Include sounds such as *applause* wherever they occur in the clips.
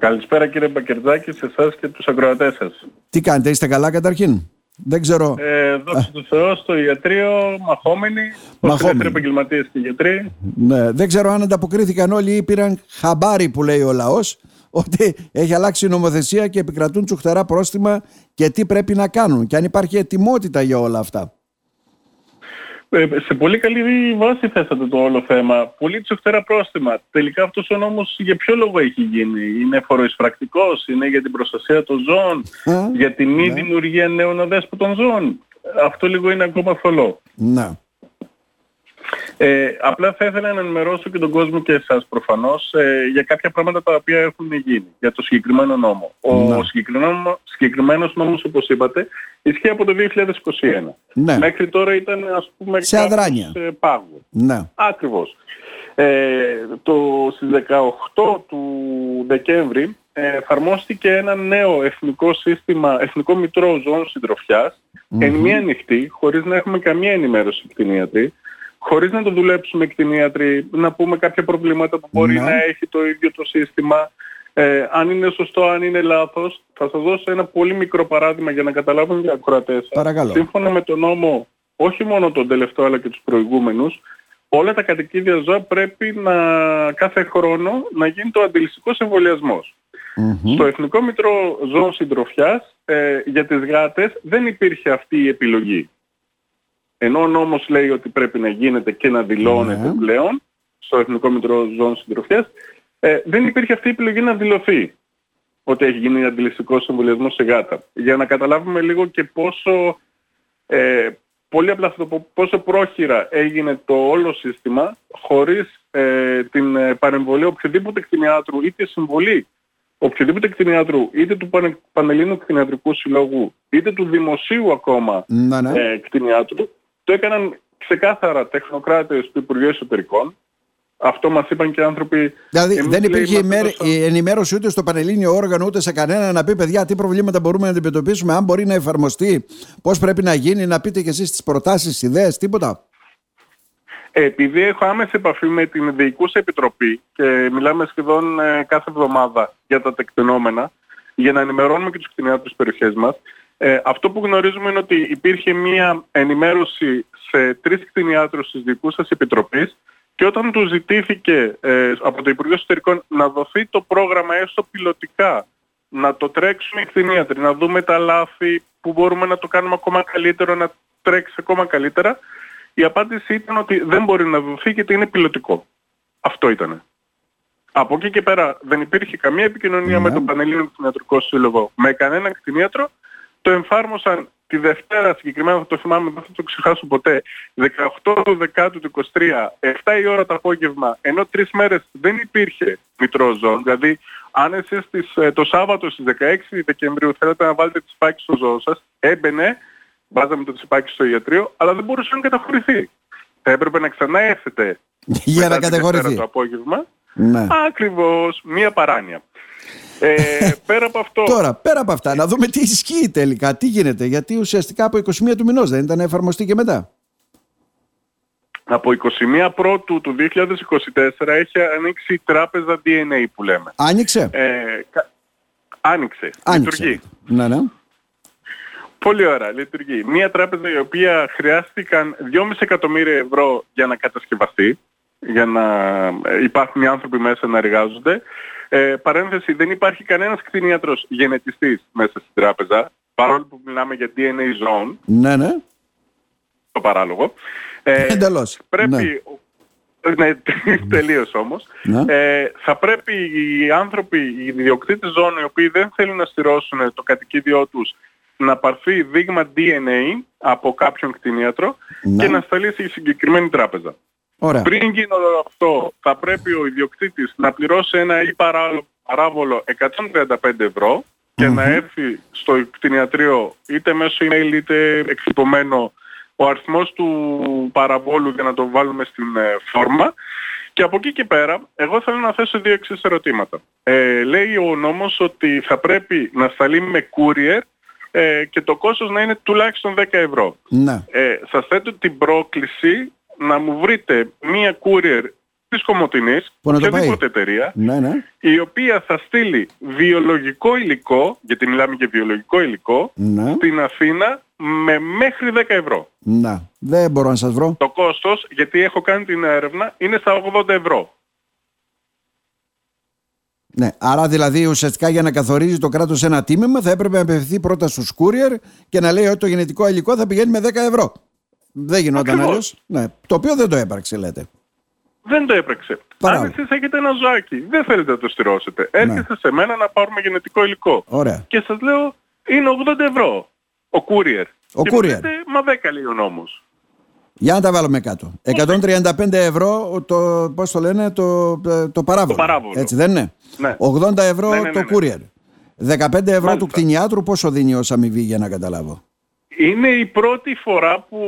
Καλησπέρα κύριε Μπακερδάκη σε εσάς και τους ακροατές σας. Τι κάνετε, είστε καλά καταρχήν; Δεν ξέρω. Ε, δόξα τω Θεώ στο ιατρείο, μαχόμενοι, Μαχόμενοι. επαγγελματίες και γιατροί. Ναι, δεν ξέρω αν ανταποκρίθηκαν όλοι ή πήραν χαμπάρι που λέει ο λαός ότι έχει αλλάξει η νομοθεσία και επικρατούν τσουχτερά πρόστιμα και τι πρέπει να κάνουν και αν υπάρχει ετοιμότητα για όλα αυτά. Ε, σε πολύ καλή βάση θέσατε το όλο θέμα. Πολύ τσουχτερά πρόστιμα. Τελικά αυτός ο νόμος για ποιο λόγο έχει γίνει; Είναι φοροεισπρακτικός, είναι για την προστασία των ζώων, Α, για τη μη ναι. δημιουργία νέων αδέσποτων ζώων; Αυτό λίγο είναι ακόμα θολό. Να. Ε, απλά θα ήθελα να ενημερώσω και τον κόσμο και εσάς προφανώς ε, για κάποια πράγματα τα οποία έχουν γίνει για το συγκεκριμένο νόμο. Ο Να. συγκεκριμένο, συγκεκριμένος νόμος όπως είπατε ισχύει από το 2021. Ναι. Μέχρι τώρα ήταν ας πούμε Σε κάπως, αδράνεια. ε, πάγος. Ναι. Ακριβώς. Ε, το, στις 18 του Δεκέμβρη ε, εφαρμόστηκε ένα νέο εθνικό σύστημα, εθνικό μητρό ζώων συντροφιάς, εν μία νυχτή, χωρίς να έχουμε καμία ενημέρωση κτηνίατρη, χωρίς να το δουλέψουμε κτηνίατροι, να πούμε κάποια προβλήματα που μπορεί Ναι. να έχει το ίδιο το σύστημα, ε, αν είναι σωστό, αν είναι λάθος. Θα σας δώσω ένα πολύ μικρό παράδειγμα για να καταλάβουν οι ακροατές σας. Παρακαλώ. Σύμφωνα με τον νόμο, όχι μόνο τον τελευταίο αλλά και τους προηγούμενους, όλα τα κατοικίδια ζώα πρέπει να κάθε χρόνο να γίνει το αντιληστικός εμβολιασμός. Μμμ. Στο Εθνικό Μητρό Ζώων Συντροφιάς ε, για τις γάτες δεν υπήρχε αυτή η επιλογή. Ενώ ο νόμος λέει ότι πρέπει να γίνεται και να δηλώνεται Ναι. πλέον στο Εθνικό Μητρό Ζώων Συντροφιάς, ε, δεν υπήρχε αυτή η επιλογή να δηλωθεί ότι έχει γίνει αντιληστικός εμβολιασμός σε γάτα. Για να καταλάβουμε λίγο και πόσο, ε, πολύ απλά θα το πω, πόσο πρόχειρα έγινε το όλο σύστημα χωρίς ε, την ε, παρεμβολή οποιοδήποτε κτηνιάτρου ή τη συμβολή οποιοδήποτε κτηνιάτρου είτε του Πανε, Πανελλήνου Κτηνιατρικού Συλλόγου είτε του Δημοσίου ακόμα Ναι, ναι. ε, κτηνιάτρου το έκαναν ξεκάθαρα τεχνοκράτες του Υπουργείου Εσωτερικών αυτό μας είπαν και άνθρωποι Δηλαδή εμείς, δεν λέει, υπήρχε είμαστε ημέρ- τόσο- η ενημέρωση ούτε στο Πανελλήνιο όργανο ούτε σε κανένα να πει παιδιά τι προβλήματα μπορούμε να αντιμετωπίσουμε, αν μπορεί να εφαρμοστεί, πώς πρέπει να γίνει, να πείτε κι εσείς τις προτάσεις, ιδέες, τίποτα. Ε, Επειδή έχω άμεση επαφή με την Διοικούσα Επιτροπή και μιλάμε σχεδόν ε, κάθε εβδομάδα για τα τεκτενόμενα, για να ενημερώνουμε και τους κτηνιάτρους της περιοχές μας, ε, αυτό που γνωρίζουμε είναι ότι υπήρχε μία ενημέρωση σε τρεις κτηνιάτρους της Διοικούσας Επιτροπής και όταν τους ζητήθηκε ε, από το Υπουργείο Εσωτερικών να δοθεί το πρόγραμμα έστω πιλωτικά, να το τρέξουμε οι κτηνίατροι, να δούμε τα λάθη που μπορούμε να το κάνουμε ακόμα καλύτερο, να τρέξει ακόμα καλύτερα, η απάντηση ήταν ότι δεν μπορεί να δοθεί γιατί είναι πιλωτικό. Αυτό ήταν. Από εκεί και πέρα δεν υπήρχε καμία επικοινωνία Ναι. με τον Πανελλήνιο Κτηνιατρικό Σύλλογο, με κανέναν κτηνίατρο. Το εμφάρμοσαν τη Δευτέρα συγκεκριμένα, θα το θυμάμαι, δεν θα το ξεχάσω ποτέ, 18 του Δεκάτου του 23, 7 η ώρα το απόγευμα, ενώ τρεις μέρες δεν υπήρχε μητρό ζώο. Δηλαδή, αν εσείς τις, ε, το Σάββατο στις 16 Δεκεμβρίου θέλετε να βάλετε τις τσιπάκι στο ζώο σας, έμπαινε, βάζαμε το τσιπάκι στο ιατρείο, αλλά δεν μπορούσε να καταχωρηθεί. Θα έπρεπε να ξανά έρθετε Για μετά να τη Δευτέρα κατεχωρηθεί. το απόγευμα. Ναι. Ακριβώς, μία παράνοια. Ε, πέρα από αυτό, Τώρα, πέρα από αυτά, να δούμε τι ισχύει τελικά, τι γίνεται. Γιατί ουσιαστικά από 21 του μηνός δεν ήταν να εφαρμοστεί και μετά. από 21 Πρώτου του 2024 έχει ανοίξει η τράπεζα DNA που λέμε. Άνοιξε; Ε, κα- άνοιξε, Άνοιξε. λειτουργεί. Ναι, ναι. Πολύ ωραία, λειτουργεί. Μία τράπεζα η οποία χρειάστηκαν 2,5 εκατομμύρια ευρώ για να κατασκευαστεί, για να ε, υπάρχουν οι άνθρωποι μέσα να εργάζονται. Ε, παρένθεση, δεν υπάρχει κανένας κτηνίατρος γενετιστής μέσα στην τράπεζα, παρόλο που μιλάμε για DNA zone, Ναι, ναι. το παράλογο. Ε, Εντελώς. Πρέπει... Ναι, *laughs* τελείως όμως. Ναι. Ε, θα πρέπει οι άνθρωποι, οι ιδιοκτήτες ζώνων, οι οποίοι δεν θέλουν να στηρώσουν το κατοικίδιό τους, να πάρθει δείγμα DNA από κάποιον κτηνίατρο Ναι. και να σταλεί σε συγκεκριμένη τράπεζα. Ωραία. Πριν γίνει όλο αυτό, θα πρέπει ο ιδιοκτήτης να πληρώσει ένα ή παρά- παράβολο 135 ευρώ και να έρθει στο κτηνιατρίο είτε μέσω email είτε εκτυπωμένο ο αριθμός του παραβόλου για να το βάλουμε στην ε, φόρμα και από εκεί και πέρα εγώ θέλω να θέσω δύο εξής ερωτήματα. Ε, λέει ο νόμος ότι θα πρέπει να σταλεί με courier ε, και το κόστος να είναι τουλάχιστον 10 ευρώ. Ναι. Ε, σας θέτω την πρόκληση να μου βρείτε μία courier της Κομωτινής, Πού να το οποιαδήποτε εταιρεία, Ναι, ναι. η οποία θα στείλει βιολογικό υλικό, γιατί μιλάμε για βιολογικό υλικό, Ναι. στην Αθήνα με μέχρι 10 ευρώ. Να. Δεν μπορώ να σας βρω. Το κόστος, γιατί έχω κάνει την έρευνα, είναι στα 80 ευρώ. Ναι. Άρα δηλαδή ουσιαστικά για να καθορίζει το κράτος ένα τίμημα θα έπρεπε να απευθυνθεί πρώτα στους courier και να λέει ότι το γενετικό υλικό θα πηγαίνει με 10 ευρώ. Δεν γινόταν Ακριβώς. αλλιώς. Ναι. Το οποίο δεν το έπραξε λέτε. Δεν το έπραξε. Μπράβο. Αν εσείς έχετε ένα ζωάκι, δεν θέλετε να το στηρώσετε. Έρχεστε σε μένα να πάρουμε γενετικό υλικό. Ωραία. Και σας λέω, είναι 80 ευρώ. Ο courier. Ο και courier. μου λέτε, μα 10 λέει ο νόμος. Για να τα βάλουμε κάτω. 135 ευρώ το, πώς το λένε, το, το παράβολο. Το παράβολο. Έτσι δεν είναι; Ναι. 80 ευρώ Ναι, ναι, ναι, το ναι. courier. 15 ευρώ Μάλιστα. του κτηνιάτρου πόσο δίνει ως αμοιβή για να καταλάβω; Είναι η πρώτη φορά που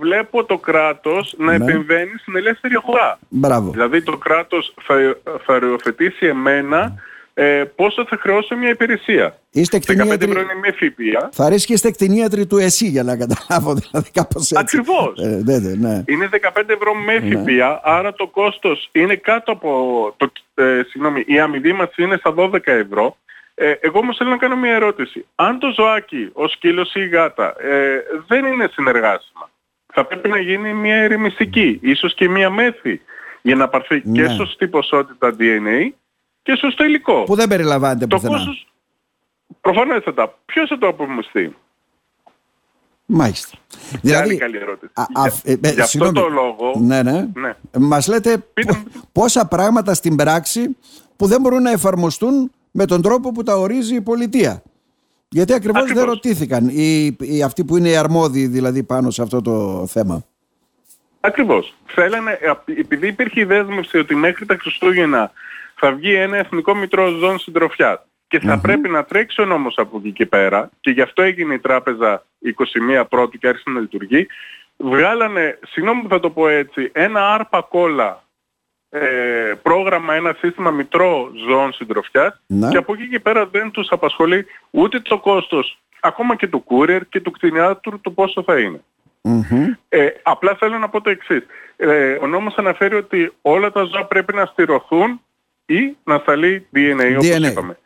βλέπω το κράτος να Ναι. επεμβαίνει στην ελεύθερη αγορά. Μπράβο. Δηλαδή το κράτος θα, θα οριοθετήσει εμένα ε, πόσο θα χρεώσω μια υπηρεσία. Είστε 15 κτηνίατροι. ευρώ είναι με ΦΠΑ. Θα ρίσκει είστε κτηνίατροι του ΕΣΥ για να καταλάβω *laughs* δηλαδή κάπως έτσι. Ακριβώς. Ε, ναι, ναι, ναι. Είναι 15 ευρώ με ΦΠΑ, άρα το κόστος είναι κάτω από... Το, ε, συγγνώμη, η αμοιβή μας είναι στα 12 ευρώ. Ε, εγώ όμως θέλω να κάνω μια ερώτηση. Αν το ζωάκι, ο σκύλος ή η γάτα ε, δεν είναι συνεργάσιμα, θα πρέπει να γίνει μια ερεμιστική, ίσως και μια μέθη, για να πάρθει Ναι. και σωστή ποσότητα DNA και σωστό υλικό. Που δεν περιλαμβάνεται το πουθενά. κόστος προφανέστατα. Ποιος θα το απομειστεί. Μάλιστα. Δηλαδή, Δηλαδή, καλή ερώτηση. α, Για- α, ε, ε, Γι' αυτό συγγνώμη. το λόγο... ναι, ναι. Ναι. Μας λέτε Πείτε πο- μου. πόσα πράγματα στην πράξη που δεν μπορούν να εφαρμοστούν με τον τρόπο που τα ορίζει η πολιτεία. Γιατί ακριβώς, δεν Ακριβώς. ρωτήθηκαν οι, οι, αυτοί που είναι οι αρμόδιοι δηλαδή πάνω σε αυτό το θέμα. Ακριβώς. Θέλανε, ε, επειδή υπήρχε η δέσμευση ότι μέχρι τα Χριστούγεννα θα βγει ένα εθνικό μητρό ζών συντροφιά και θα πρέπει να τρέξει ο νόμος από εκεί και πέρα και γι' αυτό έγινε η τράπεζα 21 πρώτου και άρχισε να λειτουργεί, βγάλανε, συγγνώμη που θα το πω έτσι, ένα άρπα κόλλα ε, πρόγραμμα, ένα σύστημα μητρό ζώων συντροφιάς Ναι. και από εκεί και πέρα δεν τους απασχολεί ούτε το κόστος ακόμα και του courier και του κτηνιάτρου το πόσο θα είναι. Μμμ. Ε, απλά θέλω να πω το εξής. Ε, ο νόμος αναφέρει ότι όλα τα ζώα πρέπει να στηρωθούν ή να σταλεί DNA, όπως DNA. είπαμε.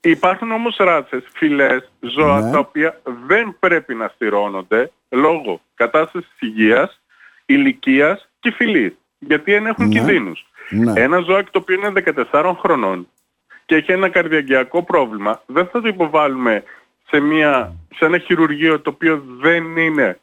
Υπάρχουν όμως ράτσες, φυλές, ζώα Ναι. τα οποία δεν πρέπει να στηρώνονται λόγω κατάστασης υγείας, ηλικίας και φυλής. Γιατί ενέχουν Ναι. κινδύνους. Ναι. Ένα ζωάκι το οποίο είναι 14 χρονών και έχει ένα καρδιαγγειακό πρόβλημα, δεν θα το υποβάλουμε σε, μια, σε ένα χειρουργείο το οποίο δεν είναι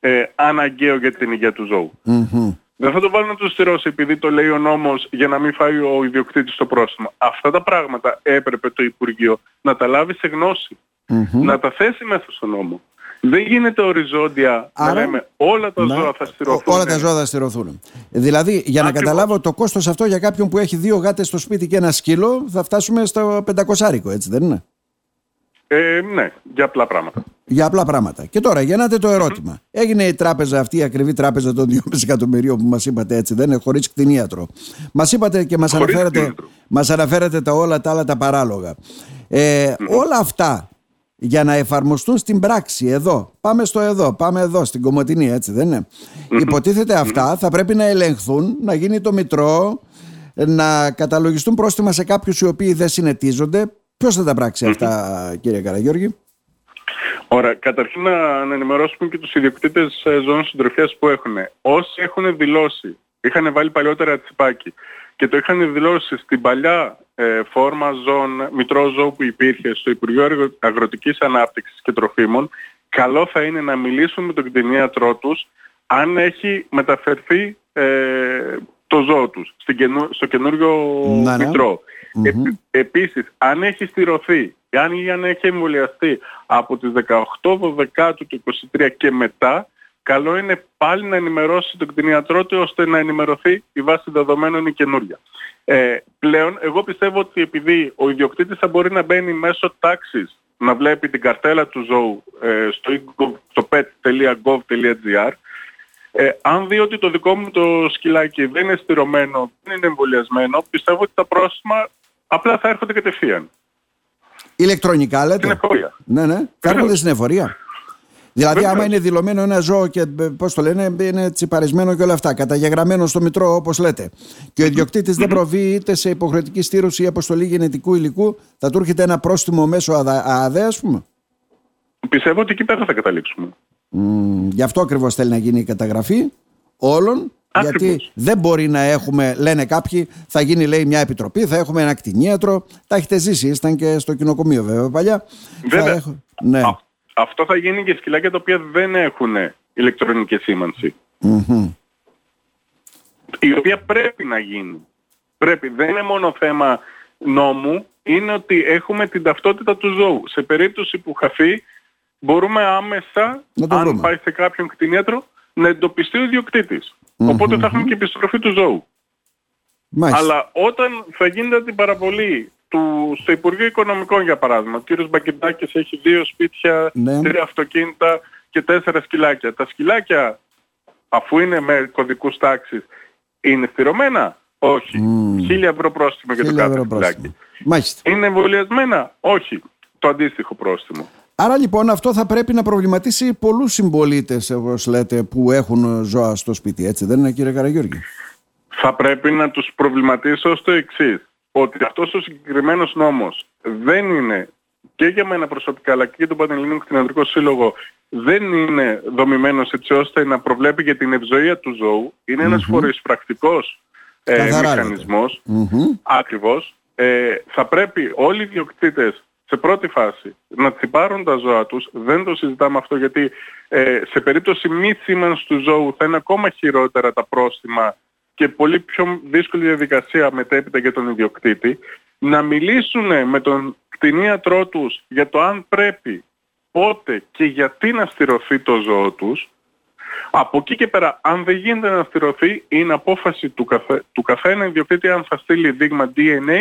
ε, αναγκαίο για την υγεία του ζώου. Μμμ. Δεν θα το βάλω να το στηρώσει επειδή το λέει ο νόμος για να μην φάει ο ιδιοκτήτης το πρόστιμο. Αυτά τα πράγματα έπρεπε το Υπουργείο να τα λάβει σε γνώση. Μμμ. Να τα θέσει μέσα στο νόμο. Δεν γίνεται οριζόντια Άρα- να λέμε όλα τα Να- ζώα θα στηρωθούν. Όλα τα ζώα θα στηρωθούν. Δηλαδή, για να Ακριβώς. καταλάβω το κόστος αυτό για κάποιον που έχει δύο γάτες στο σπίτι και ένα σκύλο, θα φτάσουμε στο πεντακοσάρικο, έτσι δεν είναι; Ε, ναι, για απλά πράγματα. Για απλά πράγματα. Και τώρα, γεννάτε το ερωτημα Έγινε η τράπεζα αυτή, η ακριβή τράπεζα των 2,5 εκατομμυρίων που μας είπατε έτσι, δεν είναι χωρίς κτηνίατρο. Μας είπατε και μας Χωρίς αναφέρατε, κτηνίατρο. μας αναφέρατε τα όλα τα άλλα τα παράλογα. Ε, Όλα αυτά για να εφαρμοστούν στην πράξη εδώ. Πάμε στο εδώ, πάμε εδώ, στην Κομωτινή, έτσι δεν είναι. Υποτίθεται αυτά θα πρέπει να ελεγχθούν, να γίνει το μητρό, να καταλογιστούν πρόστιμα σε κάποιους οι οποίοι δεν συνετίζονται. Ποιος θα τα πράξει αυτά, κύριε Καραγιώργη; Ωραία. Καταρχήν να, να ενημερώσουμε και τους ιδιοκτήτες ε, ζώων συντροφιάς που έχουν. Όσοι έχουν δηλώσει, είχαν βάλει παλιότερα τσιπάκι και το είχαν δηλώσει στην παλιά ε, φόρμα ζώων, μητρό ζώου που υπήρχε στο Υπουργείο Αγρο- Αγροτικής Ανάπτυξης και Τροφίμων, καλό θα είναι να μιλήσουν με τον κτηνίατρό τους αν έχει μεταφερθεί ε, το ζώο τους στην καινού- στο καινούριο Ναι, ναι. μητρό. Επί- επίσης, αν έχει στηρωθεί, αν, ή αν έχει εμβολιαστεί από τις 18 Δεκάτου του 23 και μετά, καλό είναι πάλι να ενημερώσει τον κτηνιατρό του ώστε να ενημερωθεί η βάση δεδομένων η καινούρια. Ε, πλέον, εγώ πιστεύω ότι επειδή ο ιδιοκτήτης θα μπορεί να μπαίνει μέσω τάξης να βλέπει την καρτέλα του ζώου ε, στο, e-gov- στο pet.gov.gr ε, αν δει ότι το δικό μου το σκυλάκι δεν είναι στηρωμένο, δεν είναι εμβολιασμένο, πιστεύω ότι τα πρόστιμα απλά θα έρχονται κατευθείαν. Ηλεκτρονικά λέτε; Στην εφορία. Ναι, ναι. Θα έρχονται στην εφορία. Δηλαδή, Βεβαίως. άμα είναι δηλωμένο ένα ζώο και πώς το λένε, είναι τσιπαρισμένο και όλα αυτά, καταγεγραμμένο στο Μητρό, όπως λέτε, και ο ιδιοκτήτης δεν προβεί είτε σε υποχρεωτική στήρωση ή αποστολή γενετικού υλικού, θα του έρχεται ένα πρόστιμο μέσω ΑΔΑ- ΑΔΕ, ας πούμε. Πιστεύω ότι εκεί πέρα θα καταλήξουμε. Μμ, γι' αυτό ακριβώς θέλει να γίνει η καταγραφή όλων. Ακριβώς. Γιατί δεν μπορεί να έχουμε, λένε κάποιοι, θα γίνει λέει μια επιτροπή, θα έχουμε ένα κτηνίατρο. Τα έχετε ζήσει, ήσταν και στο κοινοκομείο βέβαια παλιά. Θα Βέβαια. έχω- ναι. Α, αυτό θα γίνει και σκυλάκια τα οποία δεν έχουν ηλεκτρονική σήμανση. Μμμ. η οποία πρέπει να γίνει. Πρέπει. Δεν είναι μόνο θέμα νόμου, είναι ότι έχουμε την ταυτότητα του ζώου. Σε περίπτωση που χαθεί, μπορούμε άμεσα, Να το αν βρούμε. πάει σε κάποιον κτηνίατρο, να εντοπιστεί ο ιδιοκτήτης. Οπότε θα έχουμε και επιστροφή του ζώου. Μάλιστα. Αλλά όταν θα γίνεται την παραβολή του, στο Υπουργείο Οικονομικών για παράδειγμα, ο κύριος Μπακεντάκης έχει δύο σπίτια, Ναι. τρία αυτοκίνητα και τέσσερα σκυλάκια. Τα σκυλάκια αφού είναι με κωδικούς τάξης είναι στηρωμένα; Όχι. Μμμ. Χίλια ευρώ πρόστιμο για το Χίλια κάθε ευρώ σκυλάκι. πρόστιμο. Μάλιστα. Είναι εμβολιασμένα; Όχι. Το αντίστοιχο πρόστιμο. Άρα λοιπόν αυτό θα πρέπει να προβληματίσει πολλούς συμπολίτες, όπως λέτε, που έχουν ζώα στο σπίτι, έτσι δεν είναι κύριε Καραγιώργη; θα πρέπει να τους προβληματίσω στο εξής. Ότι αυτός ο συγκεκριμένος νόμος δεν είναι και για μένα προσωπικά αλλά και για τον Πανελληνικό Κτηνιατρικό Σύλλογο δεν είναι δομημένος έτσι ώστε να προβλέπει για την ευζοία του ζώου. Είναι ένας φορής πρακτικός ε, Καθαρά λέτε. μηχανισμός. Μμμ. Ακριβώς. Ε, θα πρέπει όλοι οι διοκτήτες σε πρώτη φάση να τσιπάρουν τα ζώα τους. Δεν το συζητάμε αυτό γιατί ε, σε περίπτωση μη σήμανσης του ζώου θα είναι ακόμα χειρότερα τα πρόστιμα και πολύ πιο δύσκολη διαδικασία μετέπειτα για τον ιδιοκτήτη. Να μιλήσουν με τον κτηνίατρό τους για το αν πρέπει, πότε και γιατί να στηρωθεί το ζώο τους από εκεί και πέρα, αν δεν γίνεται να στηρωθεί, είναι απόφαση του, καθε, του καθένα ιδιοκτήτη αν θα στείλει δείγμα DNA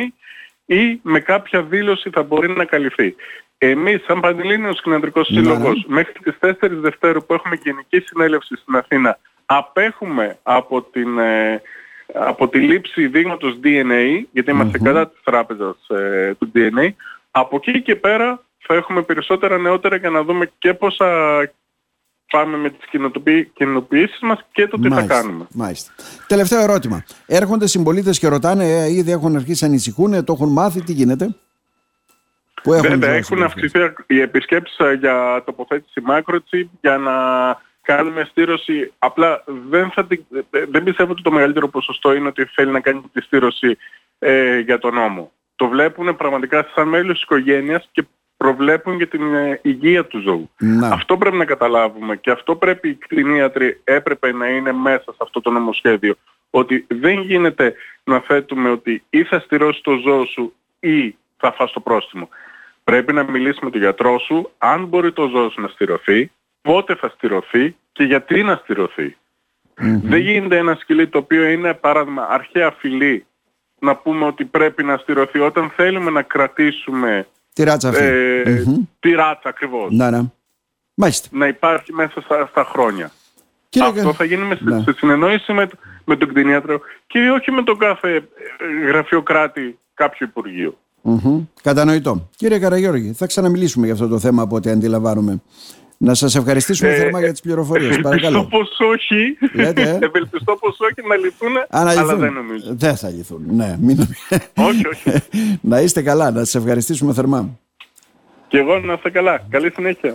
ή με κάποια δήλωση θα μπορεί να καλυφθεί. Εμείς, σαν Πανελλήνιος Κοινωνικός Ναι, Σύλλογος, μέχρι τις 4 Δευτέρου που έχουμε γενική συνέλευση στην Αθήνα, απέχουμε από, την, ε, από τη λήψη δείγματος DNA, γιατί είμαστε κατά της τράπεζας ε, του DNA. Από εκεί και πέρα θα έχουμε περισσότερα νεότερα για να δούμε και πώς θα πάμε με τις κοινοτοπι- κοινοποιήσεις μας και το τι θα κάνουμε. Μάλιστα. Τελευταίο ερώτημα. Έρχονται συμπολίτες και ρωτάνε, ε, ήδη έχουν αρχίσει να ανησυχούν, το έχουν μάθει, τι γίνεται. Που Βέβαια, ζώα έχουν συμπολίτες. αυξηθεί οι επισκέψεις ε, για τοποθέτηση microchip για να κάνουμε στήρωση. Απλά δεν, θα, την- ε, δεν πιστεύω ότι το μεγαλύτερο ποσοστό είναι ότι θέλει να κάνει τη στήρωση ε, για τον νόμο. Το βλέπουν πραγματικά σαν μέλος της οικογένειας και προβλέπουν για την ε, υγεία του ζώου. Να. Αυτό πρέπει να καταλάβουμε και αυτό πρέπει οι κτηνίατροι έπρεπε να είναι μέσα σε αυτό το νομοσχέδιο. Ότι δεν γίνεται να θέτουμε ότι ή θα στηρώσει το ζώο σου ή θα φας το πρόστιμο. Πρέπει να μιλήσει με τον γιατρό σου αν μπορεί το ζώο σου να στηρωθεί, πότε θα στηρωθεί και γιατί να στηρωθεί. Δεν γίνεται ένα σκυλί το οποίο είναι παράδειγμα αρχαία φυλή να πούμε ότι πρέπει να στηρωθεί όταν θέλουμε να κρατήσουμε Τη ράτσα αυτή. ε, Μμμ. τη ράτσα ακριβώς Να, να. Μάλιστα. να υπάρχει μέσα στα, στα χρόνια. Κύριε Αυτό Κα- θα γίνει με, Ναι. σε συνεννόηση με, με τον κτηνίατρο και όχι με τον κάθε ε, γραφειοκράτη κάποιου Υπουργείου. Μμμ. Κατανοητό. Κύριε Καραγιώργη, θα ξαναμιλήσουμε για αυτό το θέμα από ό,τι αντιλαμβάνομαι. Να σας ευχαριστήσουμε Ε, θερμά για τις πληροφορίες. Ευελπιστώ Παρακαλώ. πως όχι, Λέτε, ε. ευελπιστώ πως όχι να λυθούν, Α, να αλλά λυθούν. δεν νομίζω. Δεν θα λυθούν. Ναι, μην... όχι, όχι. *laughs* να είστε καλά, να σας ευχαριστήσουμε θερμά. Και εγώ να είστε καλά. Καλή συνέχεια.